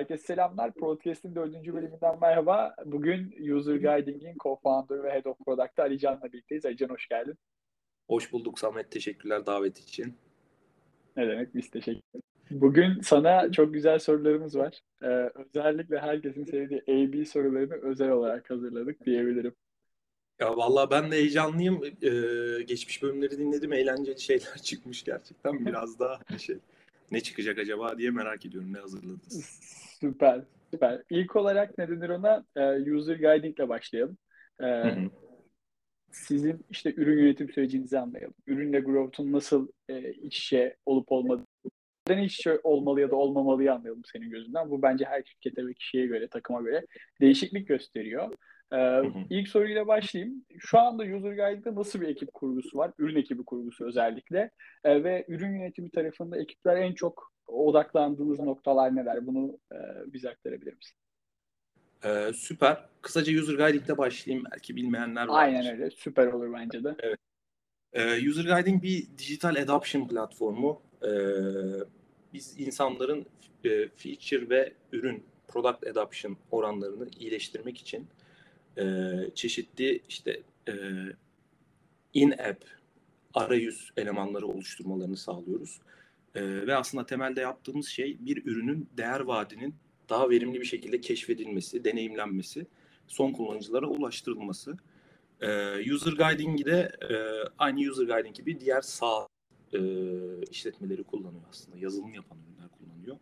Herkese selamlar. Podcast'in dördüncü bölümünden merhaba. Bugün User Guiding'in co-founder ve head of product'ı Ali Can'la birlikteyiz. Ali Can hoş geldin. Hoş bulduk Samet. Teşekkürler davet için. Ne demek? Biz teşekkür Bugün sana çok güzel sorularımız var. Ee, özellikle herkesin sevdiği AB sorularını özel olarak hazırladık diyebilirim. Ya vallahi ben de heyecanlıyım. Ee, geçmiş bölümleri dinledim. Eğlenceli şeyler çıkmış gerçekten. Biraz daha şey ne çıkacak acaba diye merak ediyorum. Ne hazırladınız? Süper, süper. İlk olarak ne denir ona? Ee, user guiding ile başlayalım. Ee, sizin işte ürün yönetim sürecinizi anlayalım. Ürünle growth'un nasıl e, iç içe olup olmadığı neden iç içe olmalı ya da olmamalıyı anlayalım senin gözünden. Bu bence her şirkete ve kişiye göre, takıma göre değişiklik gösteriyor. Ee, ilk soruyla başlayayım. Şu anda User Guide'da nasıl bir ekip kurgusu var? Ürün ekibi kurgusu özellikle. Ee, ve ürün yönetimi tarafında ekipler en çok odaklandığınız noktalar neler? Bunu e, bize aktarabilir misin? Ee, süper. Kısaca User Guiding'de başlayayım. Belki bilmeyenler vardır. Aynen öyle. Süper olur bence de. Evet. Ee, User Guiding bir dijital adoption platformu. Ee, biz insanların e, feature ve ürün product adoption oranlarını iyileştirmek için e, çeşitli işte e, in-app arayüz elemanları oluşturmalarını sağlıyoruz. E, ve aslında temelde yaptığımız şey bir ürünün değer vaadinin daha verimli bir şekilde keşfedilmesi, deneyimlenmesi, son kullanıcılara ulaştırılması. E, user Guiding'i de e, aynı User Guiding gibi diğer sağ e, işletmeleri kullanıyor aslında. Yazılım yapan ürünler kullanıyor.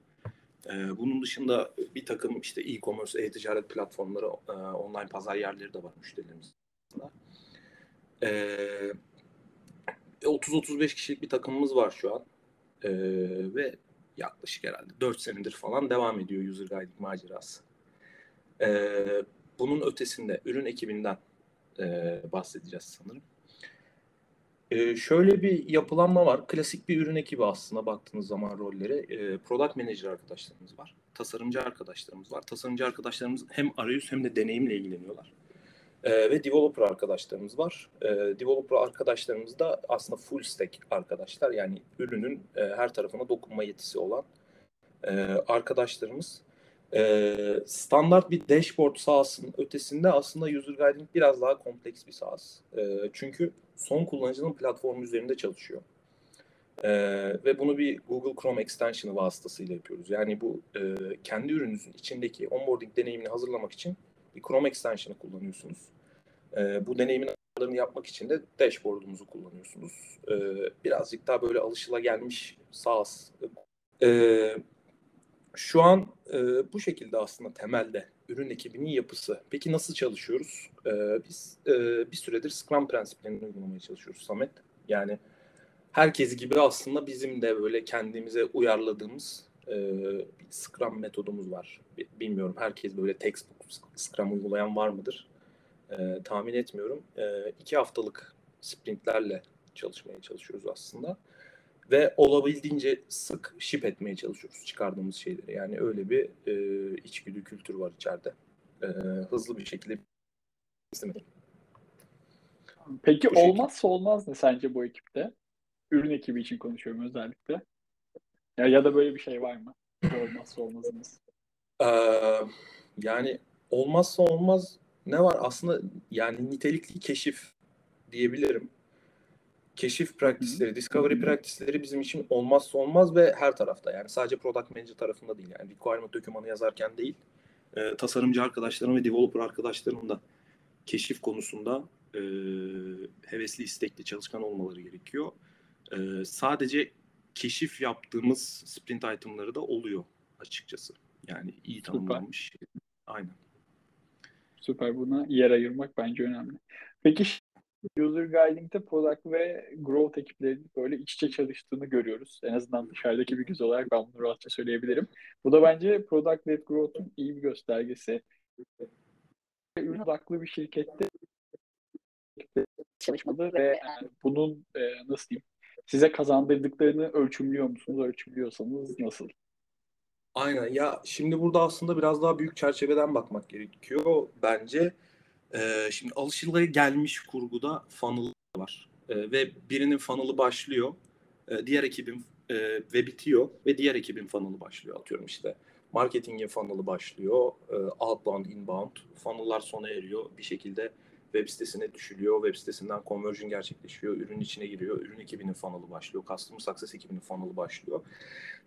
Ee, bunun dışında bir takım işte e-commerce, e-ticaret platformları, e, online pazar yerleri de var müşterilerimiz. Ee, 30-35 kişilik bir takımımız var şu an. Ee, ve yaklaşık herhalde 4 senedir falan devam ediyor user guiding macerası. Ee, bunun ötesinde ürün ekibinden e, bahsedeceğiz sanırım. Ee, şöyle bir yapılanma var. Klasik bir ürün ekibi aslında baktığınız zaman rollere. Ee, product manager arkadaşlarımız var. Tasarımcı arkadaşlarımız var. Tasarımcı arkadaşlarımız hem arayüz hem de deneyimle ilgileniyorlar. Ee, ve developer arkadaşlarımız var. Ee, developer arkadaşlarımız da aslında full stack arkadaşlar. Yani ürünün e, her tarafına dokunma yetisi olan e, arkadaşlarımız. Ee, standart bir dashboard sahasının ötesinde aslında user guiding biraz daha kompleks bir sahası. Ee, çünkü son kullanıcının platformu üzerinde çalışıyor. Ee, ve bunu bir Google Chrome extension'ı vasıtasıyla yapıyoruz. Yani bu e, kendi ürününüzün içindeki onboarding deneyimini hazırlamak için bir Chrome extension'ı kullanıyorsunuz. Ee, bu deneyimin yapmak için de dashboard'umuzu kullanıyorsunuz. Ee, birazcık daha böyle alışılagelmiş SaaS. Ee, şu an e, bu şekilde aslında temelde ürün ekibinin yapısı. Peki nasıl çalışıyoruz? E, biz e, bir süredir Scrum prensiplerini uygulamaya çalışıyoruz Samet. Yani herkes gibi aslında bizim de böyle kendimize uyarladığımız e, bir Scrum metodumuz var. Bilmiyorum herkes böyle textbook Scrum uygulayan var mıdır? E, tahmin etmiyorum. E, iki haftalık sprintlerle çalışmaya çalışıyoruz aslında ve olabildiğince sık ship etmeye çalışıyoruz çıkardığımız şeyleri. Yani öyle bir e, içgüdü kültür var içeride. E, hızlı bir şekilde istemedim. Peki bu olmazsa şekilde. olmaz ne sence bu ekipte? Ürün ekibi için konuşuyorum özellikle. Ya, ya da böyle bir şey var mı? olmazsa olmazınız. Ee, yani olmazsa olmaz ne var? Aslında yani nitelikli keşif diyebilirim keşif praktisleri, discovery praktisleri bizim için olmazsa olmaz ve her tarafta. Yani sadece product manager tarafında değil. Yani requirement dokümanı yazarken değil, e, tasarımcı arkadaşlarım ve developer arkadaşlarım da keşif konusunda e, hevesli, istekli, çalışkan olmaları gerekiyor. E, sadece keşif yaptığımız sprint itemları da oluyor açıkçası. Yani iyi tanımlanmış. Aynen. Süper. Buna yer ayırmak bence önemli. Peki User Guiding'de product ve growth ekiplerinin böyle iç içe çalıştığını görüyoruz. En azından dışarıdaki bir göz olarak ben bunu rahatça söyleyebilirim. Bu da bence product led growth'un iyi bir göstergesi. Ürün odaklı bir şirkette çalışmalı ve yani bunun e, nasıl diyeyim size kazandırdıklarını ölçümlüyor musunuz? Ölçümlüyorsanız nasıl? Aynen ya şimdi burada aslında biraz daha büyük çerçeveden bakmak gerekiyor bence. Ee, şimdi alışılaya gelmiş kurguda funnel var. Ee, ve birinin funnel'ı başlıyor. Ee, diğer ekibin e, ve bitiyor ve diğer ekibin funnel'ı başlıyor atıyorum işte. marketingin funnel'ı başlıyor. E, outbound, inbound. Funnel'lar sona eriyor. Bir şekilde web sitesine düşülüyor. Web sitesinden conversion gerçekleşiyor. Ürün içine giriyor. Ürün ekibinin funnel'ı başlıyor. Customer Success ekibinin funnel'ı başlıyor.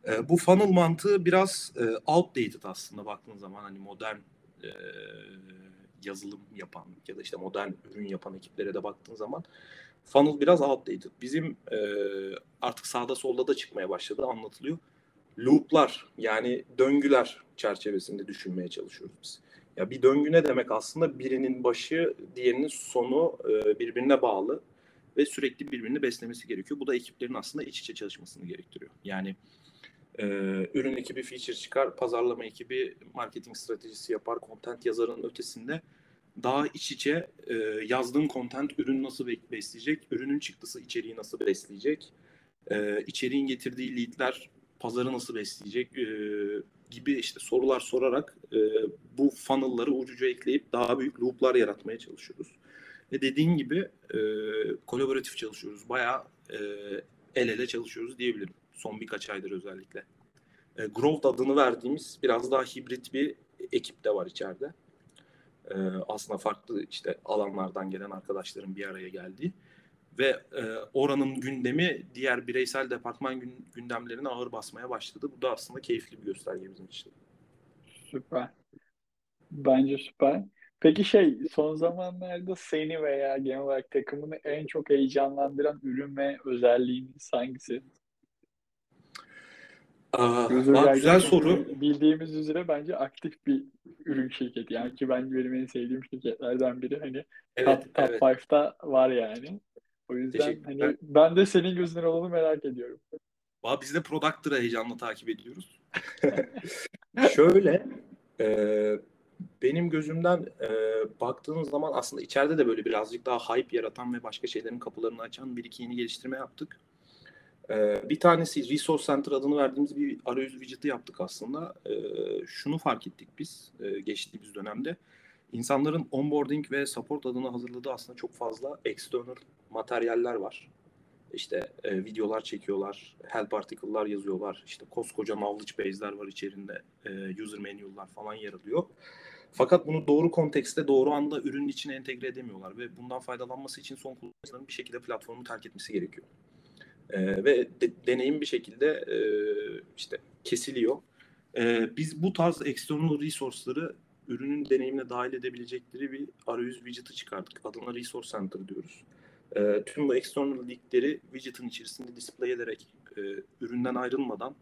E, bu funnel mantığı biraz e, outdated aslında baktığın zaman hani modern e, yazılım yapan ya da işte modern ürün yapan ekiplere de baktığın zaman funnel biraz outdated. Bizim e, artık sağda solda da çıkmaya başladı anlatılıyor. Loop'lar yani döngüler çerçevesinde düşünmeye çalışıyoruz biz. Ya bir döngü ne demek aslında? Birinin başı, diğerinin sonu e, birbirine bağlı ve sürekli birbirini beslemesi gerekiyor. Bu da ekiplerin aslında iç içe çalışmasını gerektiriyor. Yani e, ürün ekibi feature çıkar, pazarlama ekibi marketing stratejisi yapar, content yazarın ötesinde daha iç içe e, yazdığın content ürün nasıl besleyecek, ürünün çıktısı içeriği nasıl besleyecek, e, içeriğin getirdiği leadler pazarı nasıl besleyecek e, gibi işte sorular sorarak e, bu funnel'ları ucuca ekleyip daha büyük loop'lar yaratmaya çalışıyoruz. Ve dediğin gibi e, kolaboratif çalışıyoruz. Bayağı e, el ele çalışıyoruz diyebilirim. Son birkaç aydır özellikle. E, Growth adını verdiğimiz biraz daha hibrit bir ekip de var içeride. E, aslında farklı işte alanlardan gelen arkadaşların bir araya geldiği ve e, oranın gündemi diğer bireysel departman gün, gündemlerine ağır basmaya başladı. Bu da aslında keyifli bir gösterge bizim için. Süper. Bence süper. Peki şey son zamanlarda seni veya genel olarak takımını en çok heyecanlandıran ürün ve özelliğiniz hangisi? Aa, aa, güzel soru. Bildiğimiz üzere bence aktif bir ürün şirketi. Yani ki ben benim en sevdiğim şirketlerden biri. Hani evet, top, top evet. 5'ta var yani. O yüzden hani ben de senin gözünden olanı merak ediyorum. Valla biz de Product'ı heyecanla takip ediyoruz. Şöyle e, benim gözümden e, baktığınız zaman aslında içeride de böyle birazcık daha hype yaratan ve başka şeylerin kapılarını açan bir iki yeni geliştirme yaptık. E, bir tanesi Resource Center adını verdiğimiz bir arayüz widget'ı yaptık aslında. E, şunu fark ettik biz e, geçtiğimiz dönemde. İnsanların onboarding ve support adına hazırladığı aslında çok fazla external materyaller var. İşte e, videolar çekiyorlar, help article'lar yazıyorlar, işte koskoca knowledge base'ler var içerisinde, e, user manual'lar falan yer alıyor. Fakat bunu doğru kontekste, doğru anda ürünün içine entegre edemiyorlar ve bundan faydalanması için son kullanıcıların bir şekilde platformu terk etmesi gerekiyor. E, ve de, deneyim bir şekilde e, işte kesiliyor. E, biz bu tarz external resource'ları ürünün deneyimine dahil edebilecekleri bir arayüz widget'ı çıkardık. Adına Resource Center diyoruz. E, tüm bu external linkleri widget'ın içerisinde display ederek e, üründen ayrılmadan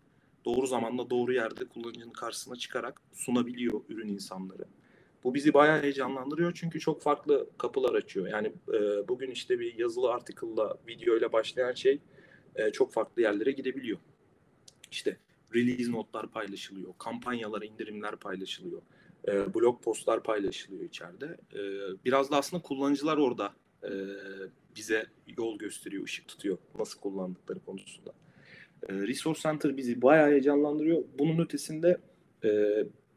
doğru zamanda doğru yerde kullanıcının karşısına çıkarak sunabiliyor ürün insanları. Bu bizi bayağı heyecanlandırıyor çünkü çok farklı kapılar açıyor. Yani e, bugün işte bir yazılı article'la, video ile başlayan şey e, çok farklı yerlere gidebiliyor. İşte release notlar paylaşılıyor, kampanyalar, indirimler paylaşılıyor, e, blog postlar paylaşılıyor içeride. E, biraz da aslında kullanıcılar orada e, bize yol gösteriyor, ışık tutuyor nasıl kullandıkları konusunda. E, Resource Center bizi bayağı heyecanlandırıyor. Bunun ötesinde e,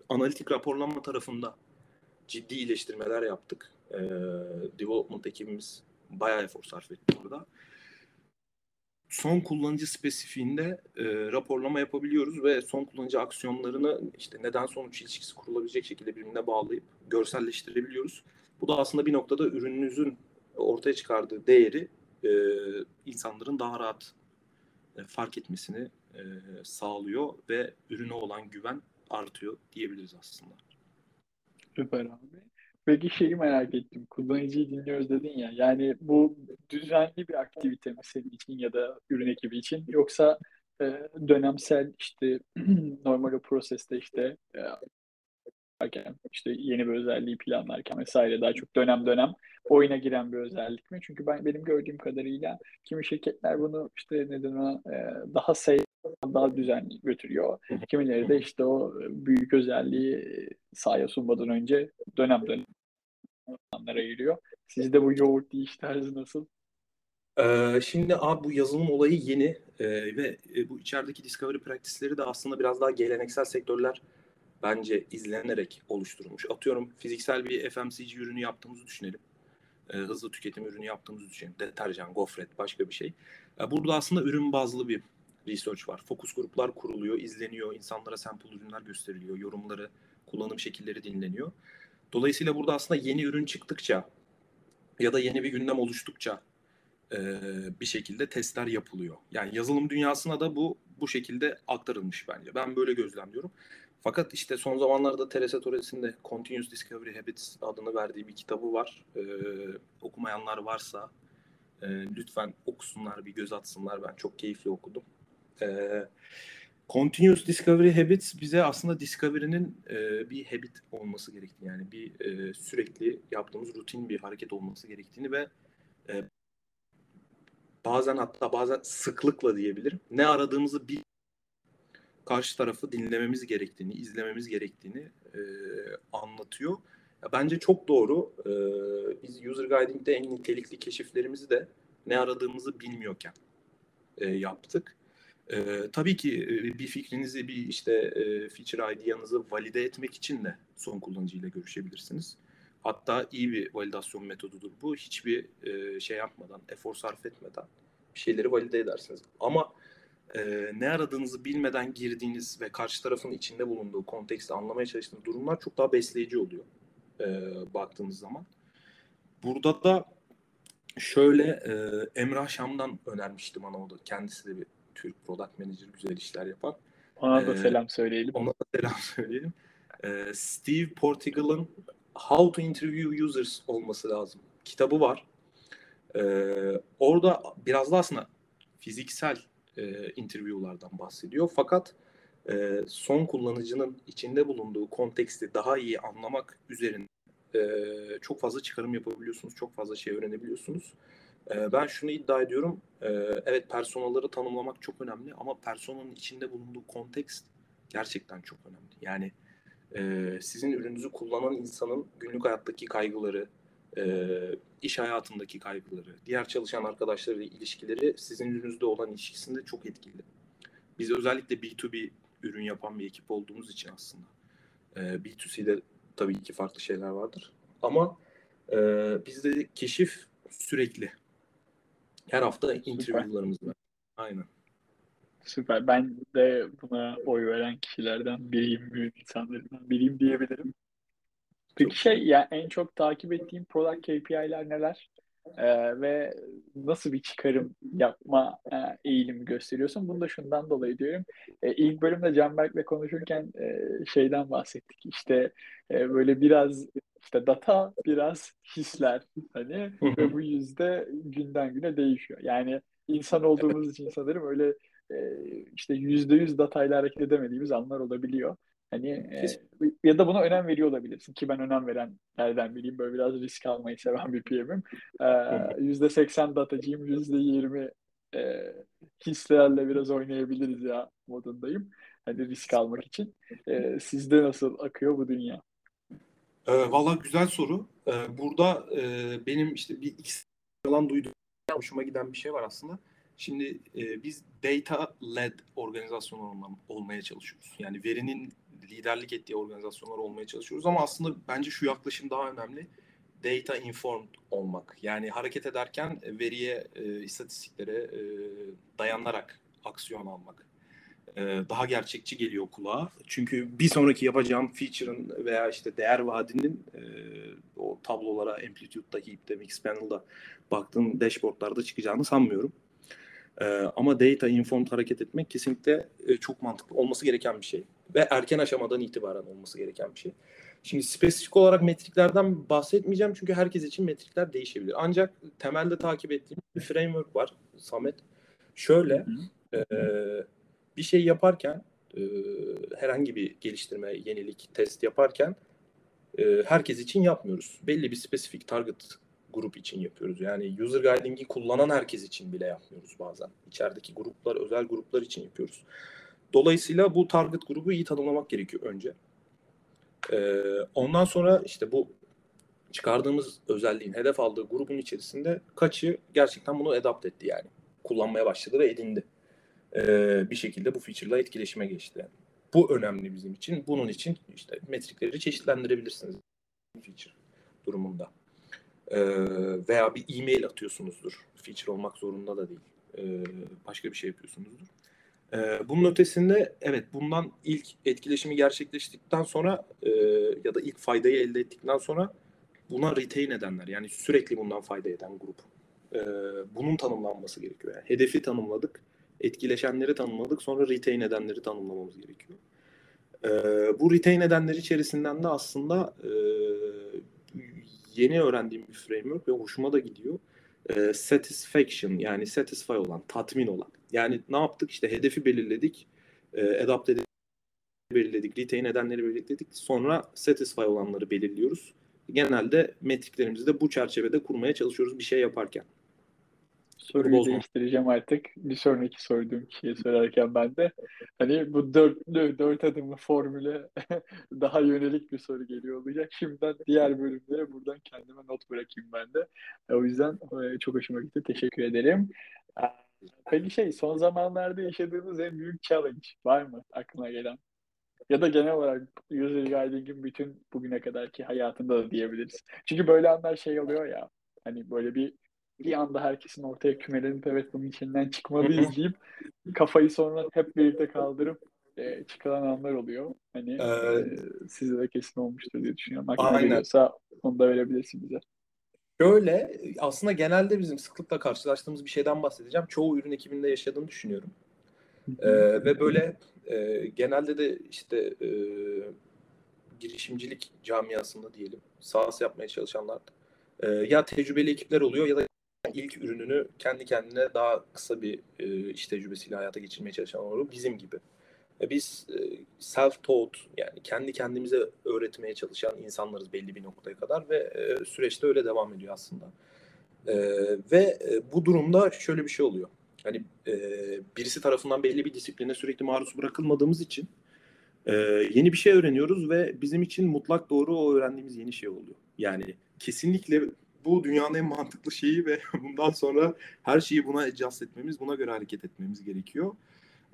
analitik raporlama tarafında ciddi iyileştirmeler yaptık. E, development ekibimiz bayağı efor sarf etti burada. Son kullanıcı spesifiğinde e, raporlama yapabiliyoruz ve son kullanıcı aksiyonlarını işte neden sonuç ilişkisi kurulabilecek şekilde birbirine bağlayıp görselleştirebiliyoruz. Bu da aslında bir noktada ürününüzün ortaya çıkardığı değeri e, insanların daha rahat e, fark etmesini e, sağlıyor ve ürüne olan güven artıyor diyebiliriz aslında. Süper abi. Peki şeyi merak ettim. Kullanıcıyı dinliyoruz dedin ya. Yani bu düzenli bir aktivite mi senin için ya da ürün ekibi için yoksa e, dönemsel işte normal o proseste işte e, işte yeni bir özelliği planlarken vesaire daha çok dönem dönem oyuna giren bir özellik mi? Çünkü ben benim gördüğüm kadarıyla kimi şirketler bunu işte neden ona e, daha say daha düzenli götürüyor. Kimileri de işte o büyük özelliği sahaya sunmadan önce dönem dönem anlara giriyor. Sizde bu yoğurt iş tarzı nasıl? Ee, şimdi abi bu yazılım olayı yeni ee, ve e, bu içerideki discovery practice'leri de aslında biraz daha geleneksel sektörler bence izlenerek oluşturulmuş. Atıyorum fiziksel bir FMCG ürünü yaptığımızı düşünelim. E, hızlı tüketim ürünü yaptığımızı düşünelim. Deterjan, gofret, başka bir şey. E, burada aslında ürün bazlı bir research var. Fokus gruplar kuruluyor, izleniyor, insanlara sample ürünler gösteriliyor, yorumları, kullanım şekilleri dinleniyor. Dolayısıyla burada aslında yeni ürün çıktıkça ya da yeni bir gündem oluştukça e, bir şekilde testler yapılıyor. Yani yazılım dünyasına da bu bu şekilde aktarılmış bence. Ben böyle gözlemliyorum. Fakat işte son zamanlarda Teresa Torres'in de Continuous Discovery Habits adını verdiği bir kitabı var. Ee, okumayanlar varsa e, lütfen okusunlar, bir göz atsınlar. Ben çok keyifli okudum. Ee, Continuous Discovery Habits bize aslında Discovery'nin e, bir habit olması gerektiğini yani bir e, sürekli yaptığımız rutin bir hareket olması gerektiğini ve e, bazen hatta bazen sıklıkla diyebilirim ne aradığımızı bir karşı tarafı dinlememiz gerektiğini, izlememiz gerektiğini e, anlatıyor. Ya bence çok doğru. E, biz User Guiding'de en nitelikli keşiflerimizi de ne aradığımızı bilmiyorken e, yaptık. E, tabii ki bir fikrinizi, bir işte e, feature idea'nızı valide etmek için de son kullanıcıyla görüşebilirsiniz. Hatta iyi bir validasyon metodudur bu. Hiçbir e, şey yapmadan, efor sarf etmeden bir şeyleri valide edersiniz. Ama e, ne aradığınızı bilmeden girdiğiniz ve karşı tarafın içinde bulunduğu konteksti anlamaya çalıştığınız durumlar çok daha besleyici oluyor e, baktığınız zaman. Burada da şöyle e, Emrah Şam'dan önermişti bana o da. Kendisi de bir Türk Product Manager güzel işler yapan. Ona da ee, selam söyleyelim. Ona da selam söyleyelim. Ee, Steve Portigal'ın How to Interview Users olması lazım. Kitabı var. Ee, orada biraz da aslında fiziksel e, interview'lardan bahsediyor. Fakat e, son kullanıcının içinde bulunduğu konteksti daha iyi anlamak üzerine e, çok fazla çıkarım yapabiliyorsunuz, çok fazla şey öğrenebiliyorsunuz. E, ben şunu iddia ediyorum, e, evet personaları tanımlamak çok önemli ama personanın içinde bulunduğu kontekst gerçekten çok önemli. Yani e, sizin ürününüzü kullanan insanın günlük hayattaki kaygıları, e, iş hayatındaki kaygıları, diğer çalışan arkadaşlarıyla ilişkileri sizin ürününüzde olan ilişkisinde çok etkili. Biz özellikle B2B ürün yapan bir ekip olduğumuz için aslında. E, B2C'de tabii ki farklı şeyler vardır. Ama bizde keşif sürekli. Her hafta interview'larımız var. Aynen. Süper. Ben de buna oy veren kişilerden biriyim, büyük insanlarından biriyim diyebilirim. Peki şey ya en çok takip ettiğim product KPI'ler neler? Ee, ve nasıl bir çıkarım yapma e, eğilimi gösteriyorsun? Bunu da şundan dolayı diyorum. E, ilk bölümde Canberk'le konuşurken e, şeyden bahsettik. İşte e, böyle biraz işte data, biraz hisler hani ve bu yüzde günden güne değişiyor. Yani insan olduğumuz için sanırım öyle e, işte yüzde yüz datayla hareket edemediğimiz anlar olabiliyor. Hani e, ya da buna önem veriyor olabilirsin ki ben önem veren nereden bileyim böyle biraz risk almayı seven bir PM'im. Yüzde seksen datacıyım, yüzde yirmi e, hislerle biraz oynayabiliriz ya modundayım. Hani risk almak için. E, sizde nasıl akıyor bu dünya? E, Valla güzel soru. E, burada e, benim işte bir X falan duyduğum hoşuma giden bir şey var aslında. Şimdi e, biz data led organizasyon olmaya çalışıyoruz. Yani verinin liderlik ettiği organizasyonlar olmaya çalışıyoruz ama aslında bence şu yaklaşım daha önemli. Data informed olmak. Yani hareket ederken veriye, e, istatistiklere e, dayanarak aksiyon almak. E, daha gerçekçi geliyor kulağa. Çünkü bir sonraki yapacağım feature'ın veya işte değer vaadinin e, o tablolara Amplitude'da, Heap'te, Mixpanel'da baktığım dashboardlarda çıkacağını sanmıyorum. E, ama data informed hareket etmek kesinlikle e, çok mantıklı olması gereken bir şey ve erken aşamadan itibaren olması gereken bir şey. Şimdi spesifik olarak metriklerden bahsetmeyeceğim çünkü herkes için metrikler değişebilir. Ancak temelde takip ettiğim bir framework var Samet. Şöyle e, bir şey yaparken e, herhangi bir geliştirme, yenilik, test yaparken e, herkes için yapmıyoruz. Belli bir spesifik target grup için yapıyoruz. Yani user guiding'i kullanan herkes için bile yapmıyoruz bazen. İçerideki gruplar, özel gruplar için yapıyoruz. Dolayısıyla bu target grubu iyi tanımlamak gerekiyor önce. Ee, ondan sonra işte bu çıkardığımız özelliğin hedef aldığı grubun içerisinde kaçı gerçekten bunu adapt etti yani. Kullanmaya başladı ve edindi. Ee, bir şekilde bu feature'la etkileşime geçti. Bu önemli bizim için. Bunun için işte metrikleri çeşitlendirebilirsiniz feature durumunda. Ee, veya bir e-mail atıyorsunuzdur. Feature olmak zorunda da değil. Ee, başka bir şey yapıyorsunuzdur. Ee, bunun ötesinde evet bundan ilk etkileşimi gerçekleştikten sonra e, ya da ilk faydayı elde ettikten sonra buna retain edenler yani sürekli bundan fayda eden grup. Ee, bunun tanımlanması gerekiyor. Yani hedefi tanımladık, etkileşenleri tanımladık, sonra retain edenleri tanımlamamız gerekiyor. Ee, bu retain edenler içerisinden de aslında e, yeni öğrendiğim bir framework ve hoşuma da gidiyor. E, satisfaction yani satisfy olan, tatmin olan. Yani ne yaptık? İşte hedefi belirledik, e, adapt belirledik, retain edenleri belirledik. Sonra satisfy olanları belirliyoruz. Genelde metriklerimizi de bu çerçevede kurmaya çalışıyoruz bir şey yaparken. Soruyu Bozma. değiştireceğim artık. Bir sonraki sorduğum kişiye sorarken ben de hani bu dörtlü, dört adımlı formüle daha yönelik bir soru geliyor olacak. Şimdiden diğer bölümlere buradan kendime not bırakayım ben de. O yüzden e, çok hoşuma gitti. Teşekkür ederim. Peki şey son zamanlarda yaşadığınız en büyük challenge var mı aklına gelen? Ya da genel olarak user guiding'in bütün bugüne kadarki hayatında da diyebiliriz. Çünkü böyle anlar şey oluyor ya hani böyle bir bir anda herkesin ortaya kümelenip evet bunun içinden çıkmalıyız deyip kafayı sonra hep birlikte kaldırıp e, çıkan anlar oluyor. Hani ee, e, size de kesin olmuştur diye düşünüyorum. Aklına aynen. geliyorsa onu da verebilirsin bize. Şöyle aslında genelde bizim sıklıkla karşılaştığımız bir şeyden bahsedeceğim. Çoğu ürün ekibinde yaşadığını düşünüyorum. ee, ve böyle e, genelde de işte e, girişimcilik camiasında diyelim SaaS yapmaya çalışanlar e, ya tecrübeli ekipler oluyor ya da ilk ürününü kendi kendine daha kısa bir e, iş tecrübesiyle hayata geçirmeye çalışan oluyor. Bizim gibi. E, biz e, self-taught yani kendi kendimize öğretmeye çalışan insanlarız belli bir noktaya kadar ve e, süreçte öyle devam ediyor aslında. E, ve e, bu durumda şöyle bir şey oluyor. Hani e, birisi tarafından belli bir disipline sürekli maruz bırakılmadığımız için e, yeni bir şey öğreniyoruz ve bizim için mutlak doğru o öğrendiğimiz yeni şey oluyor. Yani kesinlikle bu dünyanın en mantıklı şeyi ve bundan sonra her şeyi buna adjust etmemiz, buna göre hareket etmemiz gerekiyor.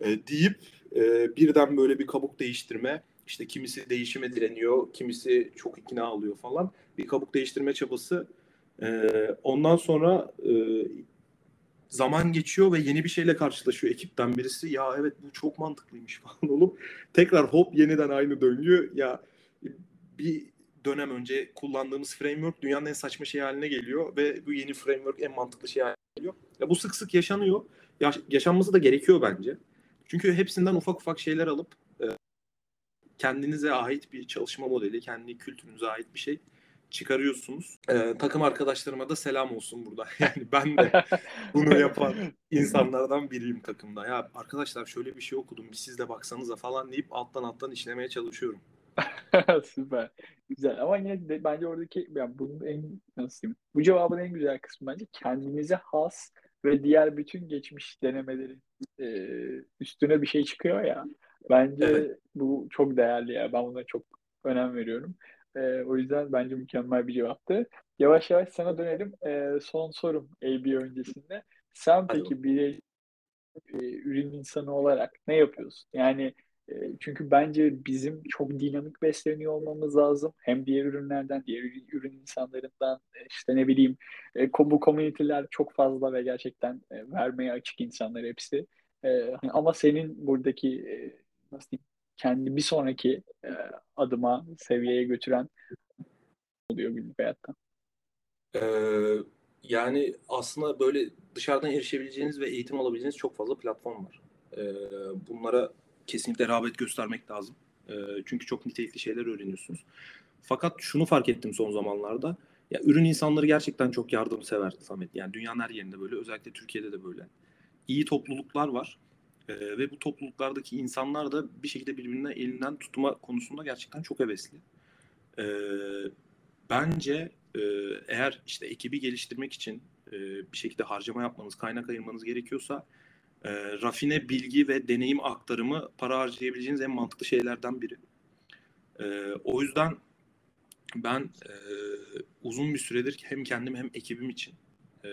E, deyip e, birden böyle bir kabuk değiştirme, işte kimisi değişime direniyor, kimisi çok ikna oluyor falan. Bir kabuk değiştirme çabası. E, ondan sonra e, zaman geçiyor ve yeni bir şeyle karşılaşıyor ekipten birisi. Ya evet bu çok mantıklıymış falan olup tekrar hop yeniden aynı döngü. Ya bir dönem önce kullandığımız framework dünyanın en saçma şey haline geliyor ve bu yeni framework en mantıklı şey haline geliyor. Ya bu sık sık yaşanıyor. Yaş- yaşanması da gerekiyor bence. Çünkü hepsinden ufak ufak şeyler alıp e, kendinize ait bir çalışma modeli, kendi kültürünüze ait bir şey çıkarıyorsunuz. Ee, takım arkadaşlarıma da selam olsun burada. Yani ben de bunu yapan insanlardan biriyim takımda. Ya arkadaşlar şöyle bir şey okudum bir siz de baksanıza falan deyip alttan alttan işlemeye çalışıyorum. Süper. Güzel ama yine de bence oradaki yani bunun en nasıl diyeyim? Bu cevabın en güzel kısmı bence kendinize has ve diğer bütün geçmiş denemelerin e, üstüne bir şey çıkıyor ya. Bence evet. bu çok değerli ya. Ben buna çok önem veriyorum. E, o yüzden bence mükemmel bir cevaptı. Yavaş yavaş sana dönelim. E, son sorum AB öncesinde. Sen peki bir e, ürün insanı olarak ne yapıyorsun? Yani çünkü bence bizim çok dinamik besleniyor olmamız lazım. Hem diğer ürünlerden, diğer ürün insanlarından işte ne bileyim bu komüniteler çok fazla ve gerçekten vermeye açık insanlar hepsi. Hani ama senin buradaki nasıl diyeyim kendi bir sonraki adıma seviyeye götüren oluyor günlük hayatta. Ee, yani aslında böyle dışarıdan erişebileceğiniz ve eğitim alabileceğiniz çok fazla platform var. Ee, bunlara kesinlikle rağbet göstermek lazım. E, çünkü çok nitelikli şeyler öğreniyorsunuz. Fakat şunu fark ettim son zamanlarda. Ya ürün insanları gerçekten çok yardımsever Samet. Yani dünyanın her yerinde böyle, özellikle Türkiye'de de böyle. İyi topluluklar var. E, ve bu topluluklardaki insanlar da bir şekilde birbirine elinden tutma konusunda gerçekten çok hevesli. E, bence e, eğer işte ekibi geliştirmek için e, bir şekilde harcama yapmanız, kaynak ayırmanız gerekiyorsa e, rafine bilgi ve deneyim aktarımı para harcayabileceğiniz en mantıklı şeylerden biri. E, o yüzden ben e, uzun bir süredir hem kendim hem ekibim için e,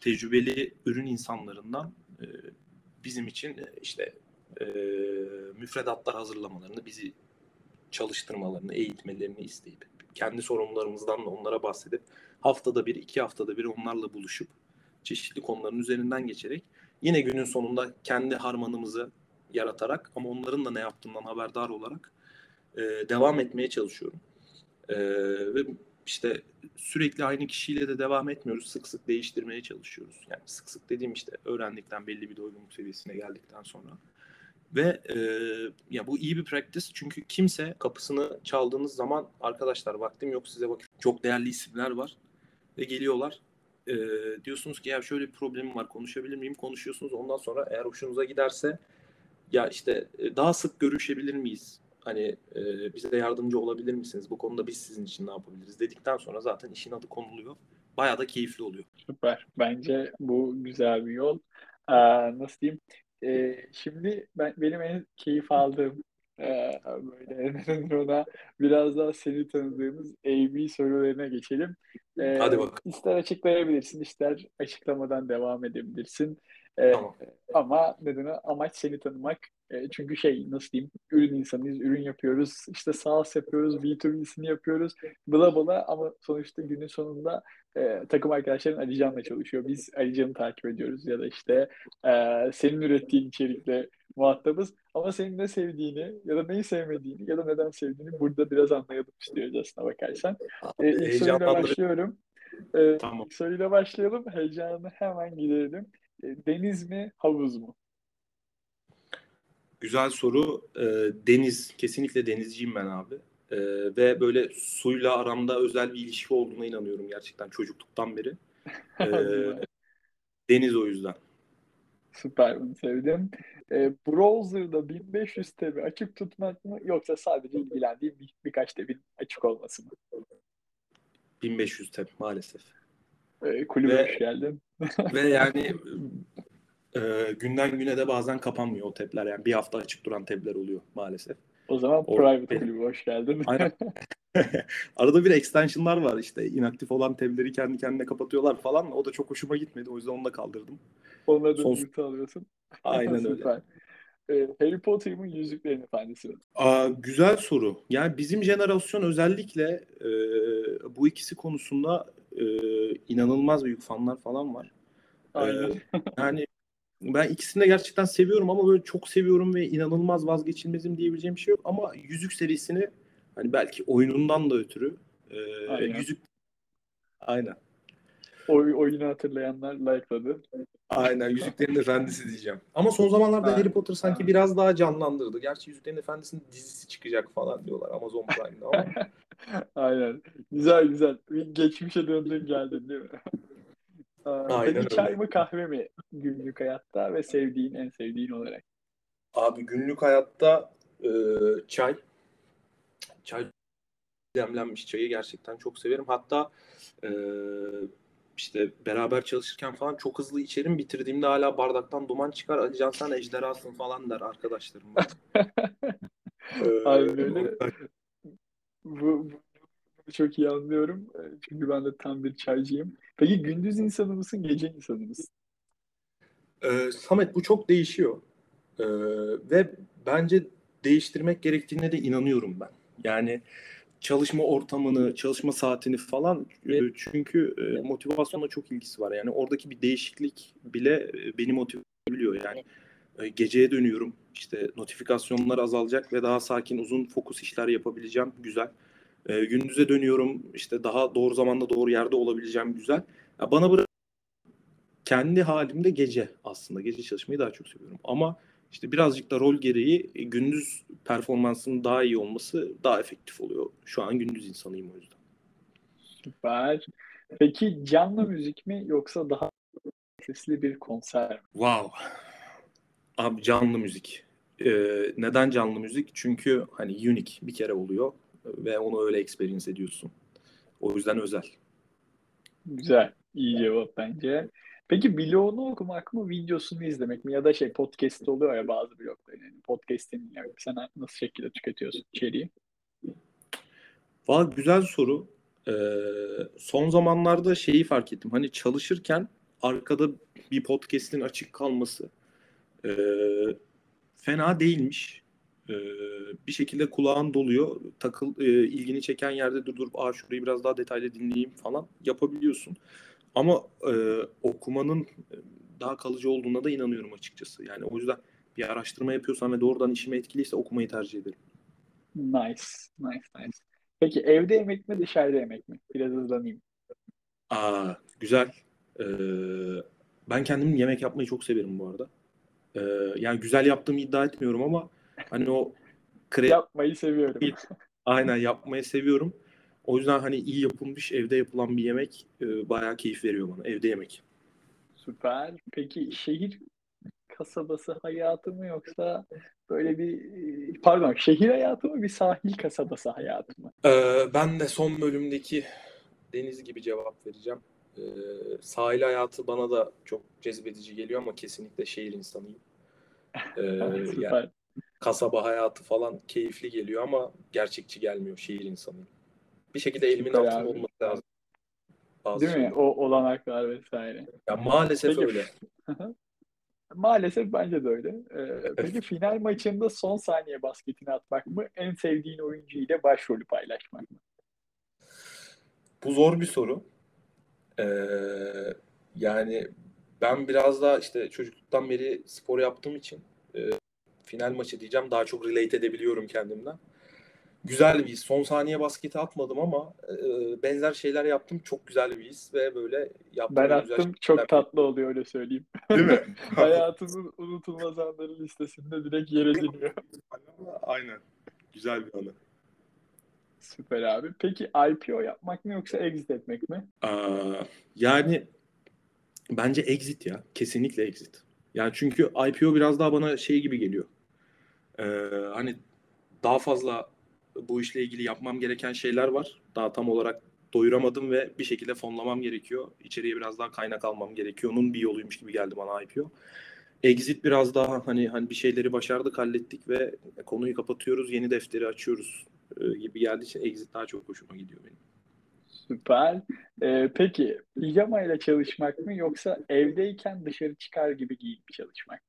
tecrübeli ürün insanlarından e, bizim için işte e, müfredatlar hazırlamalarını, bizi çalıştırmalarını, eğitmelerini isteyip kendi sorunlarımızdan da onlara bahsedip haftada bir, iki haftada bir onlarla buluşup çeşitli konuların üzerinden geçerek Yine günün sonunda kendi harmanımızı yaratarak ama onların da ne yaptığından haberdar olarak e, devam etmeye çalışıyorum. E, ve işte sürekli aynı kişiyle de devam etmiyoruz. Sık sık değiştirmeye çalışıyoruz. Yani sık sık dediğim işte öğrendikten belli bir doygunluk seviyesine geldikten sonra. Ve e, ya bu iyi bir practice çünkü kimse kapısını çaldığınız zaman arkadaşlar vaktim yok size bakın. Çok değerli isimler var ve geliyorlar. E, diyorsunuz ki ya şöyle bir problemim var konuşabilir miyim? Konuşuyorsunuz ondan sonra eğer hoşunuza giderse ya işte daha sık görüşebilir miyiz? Hani e, bize yardımcı olabilir misiniz? Bu konuda biz sizin için ne yapabiliriz? Dedikten sonra zaten işin adı konuluyor. Bayağı da keyifli oluyor. Süper. Bence bu güzel bir yol. Ee, nasıl diyeyim? Ee, şimdi ben benim en keyif aldığım e, böyle ona biraz daha seni tanıdığımız AB sorularına geçelim. Ee, Hadi bakalım. İster açıklayabilirsin, ister açıklamadan devam edebilirsin. Ee, tamam. Ama nedeni amaç seni tanımak. E, çünkü şey nasıl diyeyim ürün insanıyız, ürün yapıyoruz, işte SaaS yapıyoruz, B2B'sini yapıyoruz, bla bla ama sonuçta günün sonunda e, takım arkadaşların Alican'la çalışıyor. Biz Alican'ı takip ediyoruz ya da işte e, senin ürettiğin içerikle muhatabız. Ama senin ne sevdiğini ya da neyi sevmediğini ya da neden sevdiğini burada biraz anlayalım istiyoruz aslına bakarsan. E, ilk soruyla başlıyorum. E, tamam. İlk soruyla başlayalım. Heyecanını hemen giderelim. E, deniz mi, havuz mu? Güzel soru. E, deniz. Kesinlikle denizciyim ben abi. E, ve böyle suyla aramda özel bir ilişki olduğuna inanıyorum gerçekten çocukluktan beri. E, deniz o yüzden. Süper bunu sevdim. E, browser'da 1500 TB açık tutmak mı yoksa sadece ilgilendiğim bir, birkaç TB'nin açık olması mı? 1500 TB maalesef. E, kulübe ve, hoş geldin. ve yani e, günden güne de bazen kapanmıyor o tepler. Yani bir hafta açık duran tepler oluyor maalesef. O zaman o, private kulübü hoş geldin. Aynen. Arada bir extensionlar var işte inaktif olan tableri kendi kendine kapatıyorlar falan. O da çok hoşuma gitmedi. O yüzden onu da kaldırdım. Onları da Son... alıyorsun. Aynen öyle. Ee, Harry Potter'ın Yüzüklerin Efendisi. Aa, güzel soru. Yani bizim jenerasyon özellikle e, bu ikisi konusunda e, inanılmaz büyük fanlar falan var. Aynen. Ee, yani ben ikisini de gerçekten seviyorum ama böyle çok seviyorum ve inanılmaz vazgeçilmezim diyebileceğim bir şey yok. Ama Yüzük serisini hani belki oyunundan da ötürü e, Aynen. Yüzük Aynen. Oy, oyunu hatırlayanlar like'ladı. Aynen Yüzüklerin Efendisi diyeceğim. Ama son zamanlarda Aynen. Harry Potter sanki biraz daha canlandırdı. Gerçi Yüzüklerin Efendisi'nin dizisi çıkacak falan diyorlar Amazon Prime'da ama. Aynen. Güzel güzel. Geçmişe döndün geldin değil mi? Aynen Peki çay mı kahve mi günlük hayatta ve sevdiğin en sevdiğin olarak? Abi günlük hayatta e, çay. Çay demlenmiş çayı gerçekten çok severim. Hatta e, işte beraber çalışırken falan çok hızlı içerim. Bitirdiğimde hala bardaktan duman çıkar. Ali Can sen ejderhasın falan der arkadaşlarım. ee, Aynen öyle. bu, bu, çok iyi anlıyorum. Ee, çünkü ben de tam bir çaycıyım. Peki gündüz insanı mısın, gece insanı mısın? Ee, Samet bu çok değişiyor. Ee, ve bence değiştirmek gerektiğine de inanıyorum ben. Yani çalışma ortamını, çalışma saatini falan e, çünkü e, motivasyonla çok ilgisi var. Yani oradaki bir değişiklik bile e, beni motive edebiliyor. Yani geceye dönüyorum. İşte notifikasyonlar azalacak ve daha sakin, uzun fokus işler yapabileceğim. Güzel. E, gündüze dönüyorum işte daha doğru zamanda doğru yerde olabileceğim güzel. Ya bana bırak kendi halimde gece aslında gece çalışmayı daha çok seviyorum. Ama işte birazcık da rol gereği e, gündüz performansının daha iyi olması daha efektif oluyor. Şu an gündüz insanıyım o yüzden. Süper. Peki canlı müzik mi yoksa daha sesli bir konser mi? Wow. Abi canlı müzik. Ee, neden canlı müzik? Çünkü hani unique bir kere oluyor ve onu öyle experience ediyorsun. O yüzden özel. Güzel. İyi cevap bence. Peki bloğunu okumak mı, videosunu izlemek mi? Ya da şey podcast oluyor ya bazı blogların. Yani podcast'in yani sen nasıl şekilde tüketiyorsun içeriği? Valla güzel soru. Ee, son zamanlarda şeyi fark ettim. Hani çalışırken arkada bir podcast'in açık kalması e, fena değilmiş e, bir şekilde kulağın doluyor. Takıl e, ilgini çeken yerde durdurup Aa, şurayı biraz daha detaylı dinleyeyim falan yapabiliyorsun. Ama e, okumanın daha kalıcı olduğuna da inanıyorum açıkçası. Yani o yüzden bir araştırma yapıyorsam ve doğrudan işime etkiliyse okumayı tercih ederim. Nice, nice, nice. Peki evde yemek mi dışarıda yemek mi? Biraz hızlanayım. Aa, güzel. Ee, ben kendim yemek yapmayı çok severim bu arada. Ee, yani güzel yaptığımı iddia etmiyorum ama hani o kre... yapmayı seviyorum. Aynen yapmayı seviyorum. O yüzden hani iyi yapılmış evde yapılan bir yemek e, bayağı keyif veriyor bana. Evde yemek. Süper. Peki şehir kasabası hayatı mı yoksa böyle bir pardon şehir hayatı mı bir sahil kasabası hayatı mı? Ee, ben de son bölümdeki Deniz gibi cevap vereceğim. Ee, sahil hayatı bana da çok cezbedici geliyor ama kesinlikle şehir insanıyım. Ee, yani kasaba hayatı falan keyifli geliyor ama gerçekçi gelmiyor şehir insanıyım. Bir şekilde elimin Süper altında abi. olması lazım. Bazı Değil şeyler. mi? O olanaklar vesaire. Ya maalesef peki, öyle. maalesef bence de öyle. Ee, peki final maçında son saniye basketini atmak mı? En sevdiğin oyuncu ile başrolü paylaşmak mı? Bu zor bir soru. Ee, yani ben biraz daha işte çocukluktan beri spor yaptığım için e, final maçı diyeceğim daha çok relate edebiliyorum kendimden. Güzel bir his. Son saniye basketi atmadım ama e, benzer şeyler yaptım. Çok güzel bir his ve böyle yaptım. Ben attım. Çok tatlı oluyor öyle söyleyeyim. Değil mi? Hayatımın unutulmaz anları listesinde direkt yer ediliyor. Aynen. Güzel bir anı. Süper abi. Peki IPO yapmak mı yoksa exit etmek mi? Aa, yani bence exit ya. Kesinlikle exit. Yani çünkü IPO biraz daha bana şey gibi geliyor. Ee, hani daha fazla bu işle ilgili yapmam gereken şeyler var. Daha tam olarak doyuramadım ve bir şekilde fonlamam gerekiyor. İçeriye biraz daha kaynak almam gerekiyor. Onun bir yoluymuş gibi geldi bana IPO. Exit biraz daha hani hani bir şeyleri başardık, hallettik ve konuyu kapatıyoruz, yeni defteri açıyoruz e, gibi geldiği için exit daha çok hoşuma gidiyor benim. Süper. Ee, peki pijama ile çalışmak mı yoksa evdeyken dışarı çıkar gibi giyip çalışmak?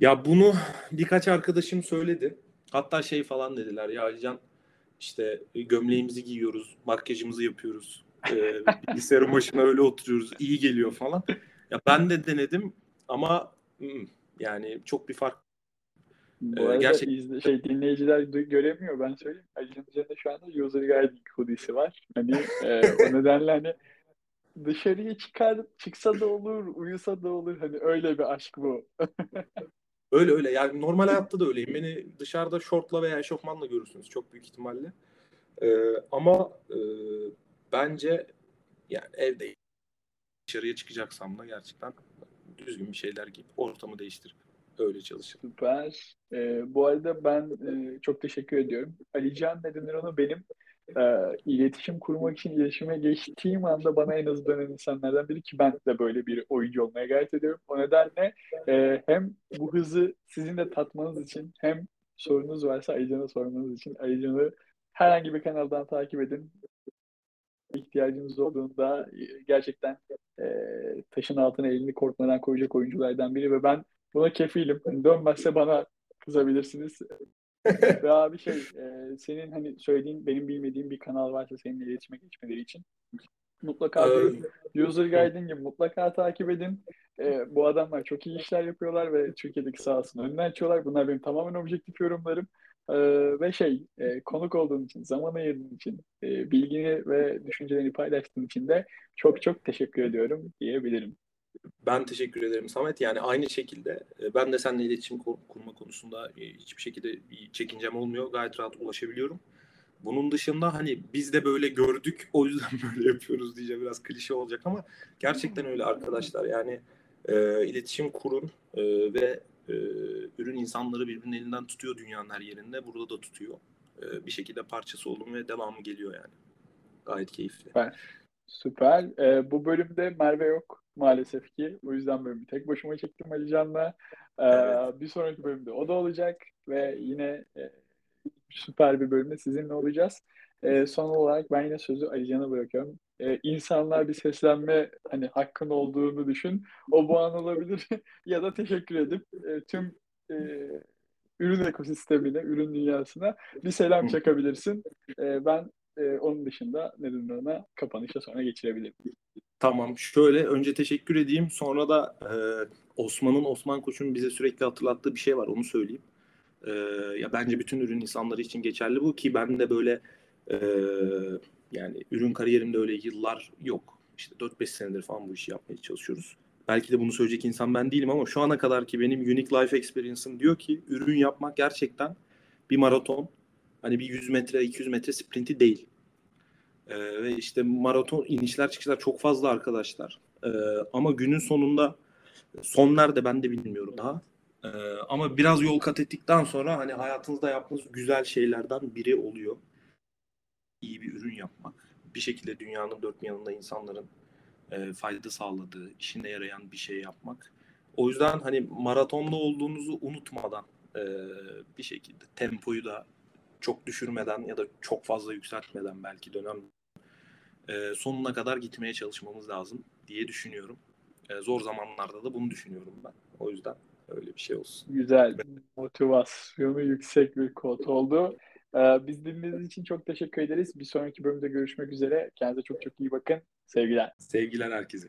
Ya bunu birkaç arkadaşım söyledi. Hatta şey falan dediler ya Alican işte gömleğimizi giyiyoruz, makyajımızı yapıyoruz. Ee, bilgisayarın başına öyle oturuyoruz. iyi geliyor falan. Ya ben de denedim ama hmm, yani çok bir fark bu ee, arada gerçek... izle, şey, dinleyiciler göremiyor ben söyleyeyim. Ali'nin üzerinde şu anda user guiding hoodiesi var. Hani e, o nedenle hani dışarıya çıkar çıksa da olur, uyusa da olur. Hani öyle bir aşk bu. öyle öyle. Yani normal hayatta da öyleyim. Beni dışarıda şortla veya eşofmanla görürsünüz çok büyük ihtimalle. Ee, ama e, bence yani evde dışarıya çıkacaksam da gerçekten düzgün bir şeyler giyip ortamı değiştirip öyle çalışın. Süper. Ee, bu arada ben e, çok teşekkür ediyorum. Alican nedenir onu benim e, iletişim kurmak için iletişime geçtiğim anda bana en hızlı dönen insanlardan biri ki ben de böyle bir oyuncu olmaya gayret ediyorum. O nedenle e, hem bu hızı sizin de tatmanız için hem sorunuz varsa Alican'a sormanız için Alican'ı herhangi bir kanaldan takip edin ihtiyacınız olduğunda e, gerçekten e, taşın altına elini korkmadan koyacak oyunculardan biri ve ben Buna kefilim. Dönmezse bana kızabilirsiniz. Ve abi şey e, senin hani söylediğin benim bilmediğim bir kanal varsa seninle iletişime geçmeleri için mutlaka bir user guide'ini mutlaka takip edin. E, bu adamlar çok iyi işler yapıyorlar ve Türkiye'deki sahasını önüne açıyorlar. Bunlar benim tamamen objektif yorumlarım. E, ve şey e, konuk olduğun için, zaman ayırdığın için, e, bilgini ve düşüncelerini paylaştığın için de çok çok teşekkür ediyorum diyebilirim. Ben teşekkür ederim Samet. Yani aynı şekilde e, ben de seninle iletişim kurma konusunda e, hiçbir şekilde bir çekincem olmuyor. Gayet rahat ulaşabiliyorum. Bunun dışında hani biz de böyle gördük o yüzden böyle yapıyoruz diyeceğim biraz klişe olacak ama gerçekten öyle arkadaşlar. Yani e, iletişim kurun e, ve e, ürün insanları birbirinin elinden tutuyor dünyanın her yerinde. Burada da tutuyor. E, bir şekilde parçası olun ve devamı geliyor yani. Gayet keyifli. Süper. Süper. E, bu bölümde Merve yok maalesef ki. O yüzden bölümü tek başıma çektim Ali Can'la. Ee, evet. Bir sonraki bölümde o da olacak ve yine e, süper bir bölümde sizinle olacağız. E, son olarak ben yine sözü Ali Can'a bırakıyorum. E, insanlar bir seslenme hani hakkın olduğunu düşün. O bu an olabilir ya da teşekkür edip e, tüm e, ürün ekosistemine, ürün dünyasına bir selam çakabilirsin. E, ben e, onun dışında neden ona kapanışa sonra geçirebilirim. Tamam. Şöyle önce teşekkür edeyim. Sonra da e, Osman'ın, Osman Koç'un bize sürekli hatırlattığı bir şey var. Onu söyleyeyim. E, ya bence bütün ürün insanları için geçerli bu ki ben de böyle e, yani ürün kariyerimde öyle yıllar yok. İşte 4-5 senedir falan bu işi yapmaya çalışıyoruz. Belki de bunu söyleyecek insan ben değilim ama şu ana kadar ki benim unique life experience'ım diyor ki ürün yapmak gerçekten bir maraton. Hani bir 100 metre, 200 metre sprinti değil. Ee, ve işte maraton inişler çıkışlar çok fazla arkadaşlar. Ee, ama günün sonunda son nerede ben de bilmiyorum daha. Ee, ama biraz yol kat ettikten sonra hani hayatınızda yaptığınız güzel şeylerden biri oluyor. İyi bir ürün yapmak. Bir şekilde dünyanın dört bir yanında insanların e, fayda sağladığı, işine yarayan bir şey yapmak. O yüzden hani maratonda olduğunuzu unutmadan e, bir şekilde tempoyu da çok düşürmeden ya da çok fazla yükseltmeden belki dönem e, sonuna kadar gitmeye çalışmamız lazım diye düşünüyorum. E, zor zamanlarda da bunu düşünüyorum ben. O yüzden öyle bir şey olsun. Güzel. Motivasyonu yüksek bir kod oldu. Ee, biz dinlediğiniz için çok teşekkür ederiz. Bir sonraki bölümde görüşmek üzere. Kendinize çok çok iyi bakın. Sevgiler. Sevgiler herkese.